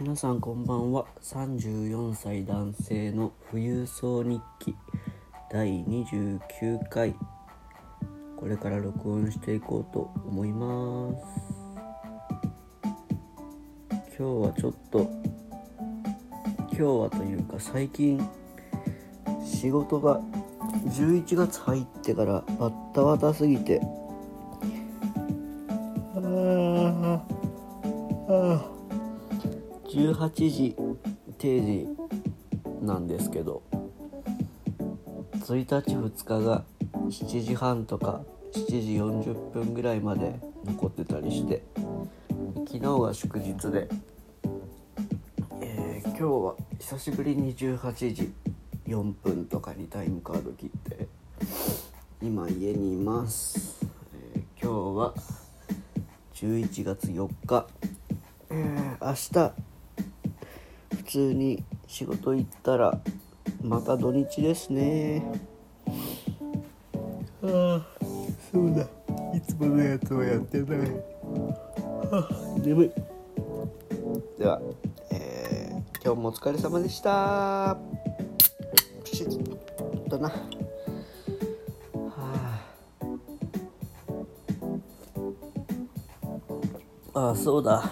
皆さんこんばんは。34歳男性の富裕層日記第29回。これから録音していこうと思います。今日はちょっと今日はというか最近仕事が11月入ってからバッタバタすぎて18時定時なんですけど1日2日が7時半とか7時40分ぐらいまで残ってたりして昨日は祝日で、えー今日は久しぶりに18時4分とかにタイムカード切って今家にいます、えー今日は11月4日、えー明日普通に仕事行ったらまた土日ですね。ああそうだ。いつものやつはやってない。あ眠い。では、えー今日もお疲れ様でした。プシッとな。はあ。あそうだ。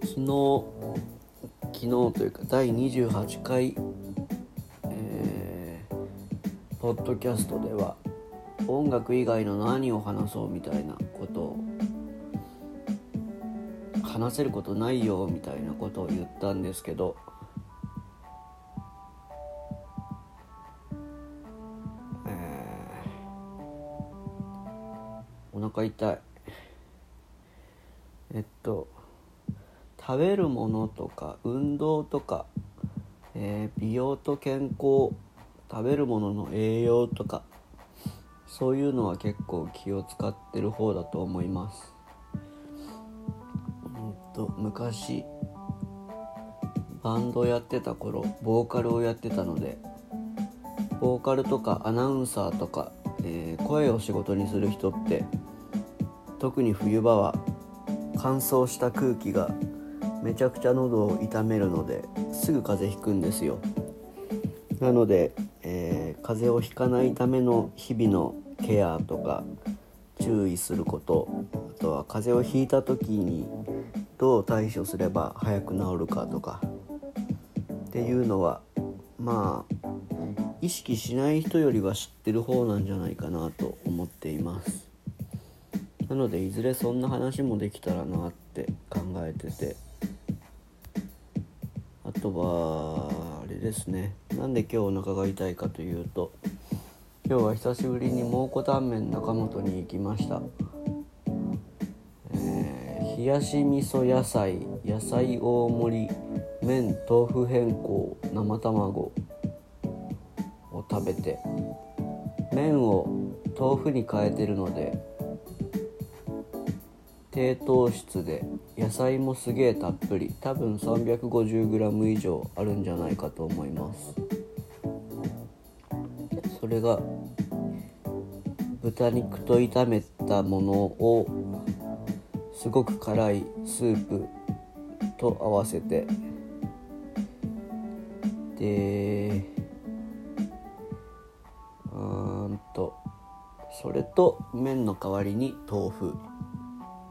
昨日昨日というか第28回、えーポッドキャストでは音楽以外の何を話そうみたいなことを話せることないよみたいなことを言ったんですけどえーお腹痛い。えっと食べるものとか運動とか、えー美容と健康食べるものの栄養とかそういうのは結構気を使ってる方だと思います。うんと昔バンドやってた頃ボーカルをやってたのでボーカルとかアナウンサーとか、えー声を仕事にする人って特に冬場は乾燥した空気がめちゃくちゃ喉を痛めるのですぐ風邪ひくんですよ。なので、えー風邪をひかないための日々のケアとか注意することあとは風邪をひいた時にどう対処すれば早く治るかとかっていうのはまあ意識しない人よりは知ってる方なんじゃないかなと思っています。なのでいずれそんな話もできたらなって考えててとはあれですね。なんで今日お腹が痛いかというと今日は久しぶりに蒙古タンメン中本に行きました、えー冷やし味噌野菜野菜大盛り麺豆腐変更生卵を食べて麺を豆腐に変えてるので低糖質で野菜もすげえたっぷり。多分 350g 以上あるんじゃないかと思います。それが豚肉と炒めたものをすごく辛いスープと合わせて。でうんとそれと麺の代わりに豆腐。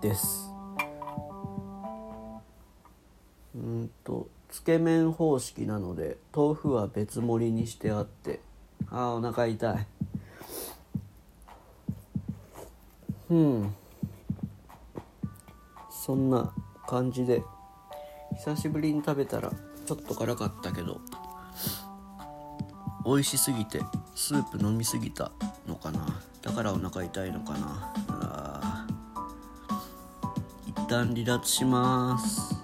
です。うんとつけ麺方式なので豆腐は別盛りにしてあってあーお腹痛い。うん。そんな感じで久しぶりに食べたらちょっと辛かったけど美味しすぎてスープ飲みすぎたのかな。だからお腹痛いのかな。旦離脱します。